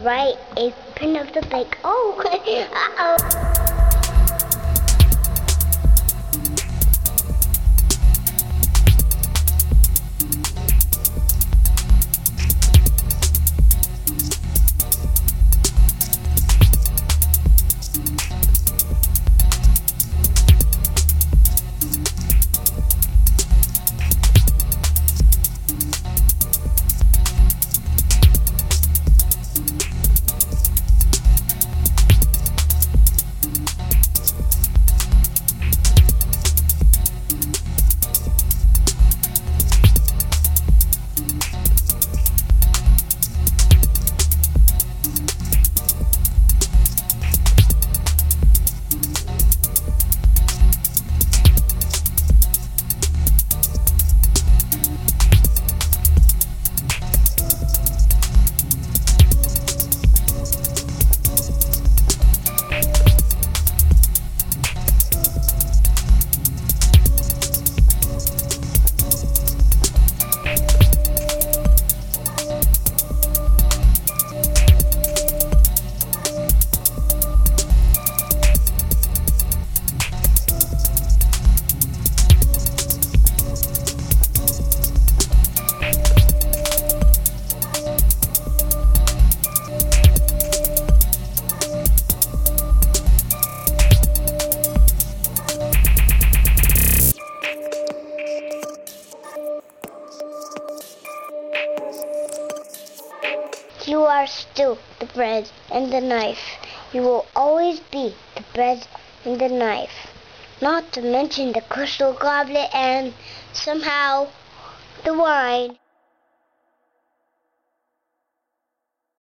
right to mention the crystal goblet and somehow the wine.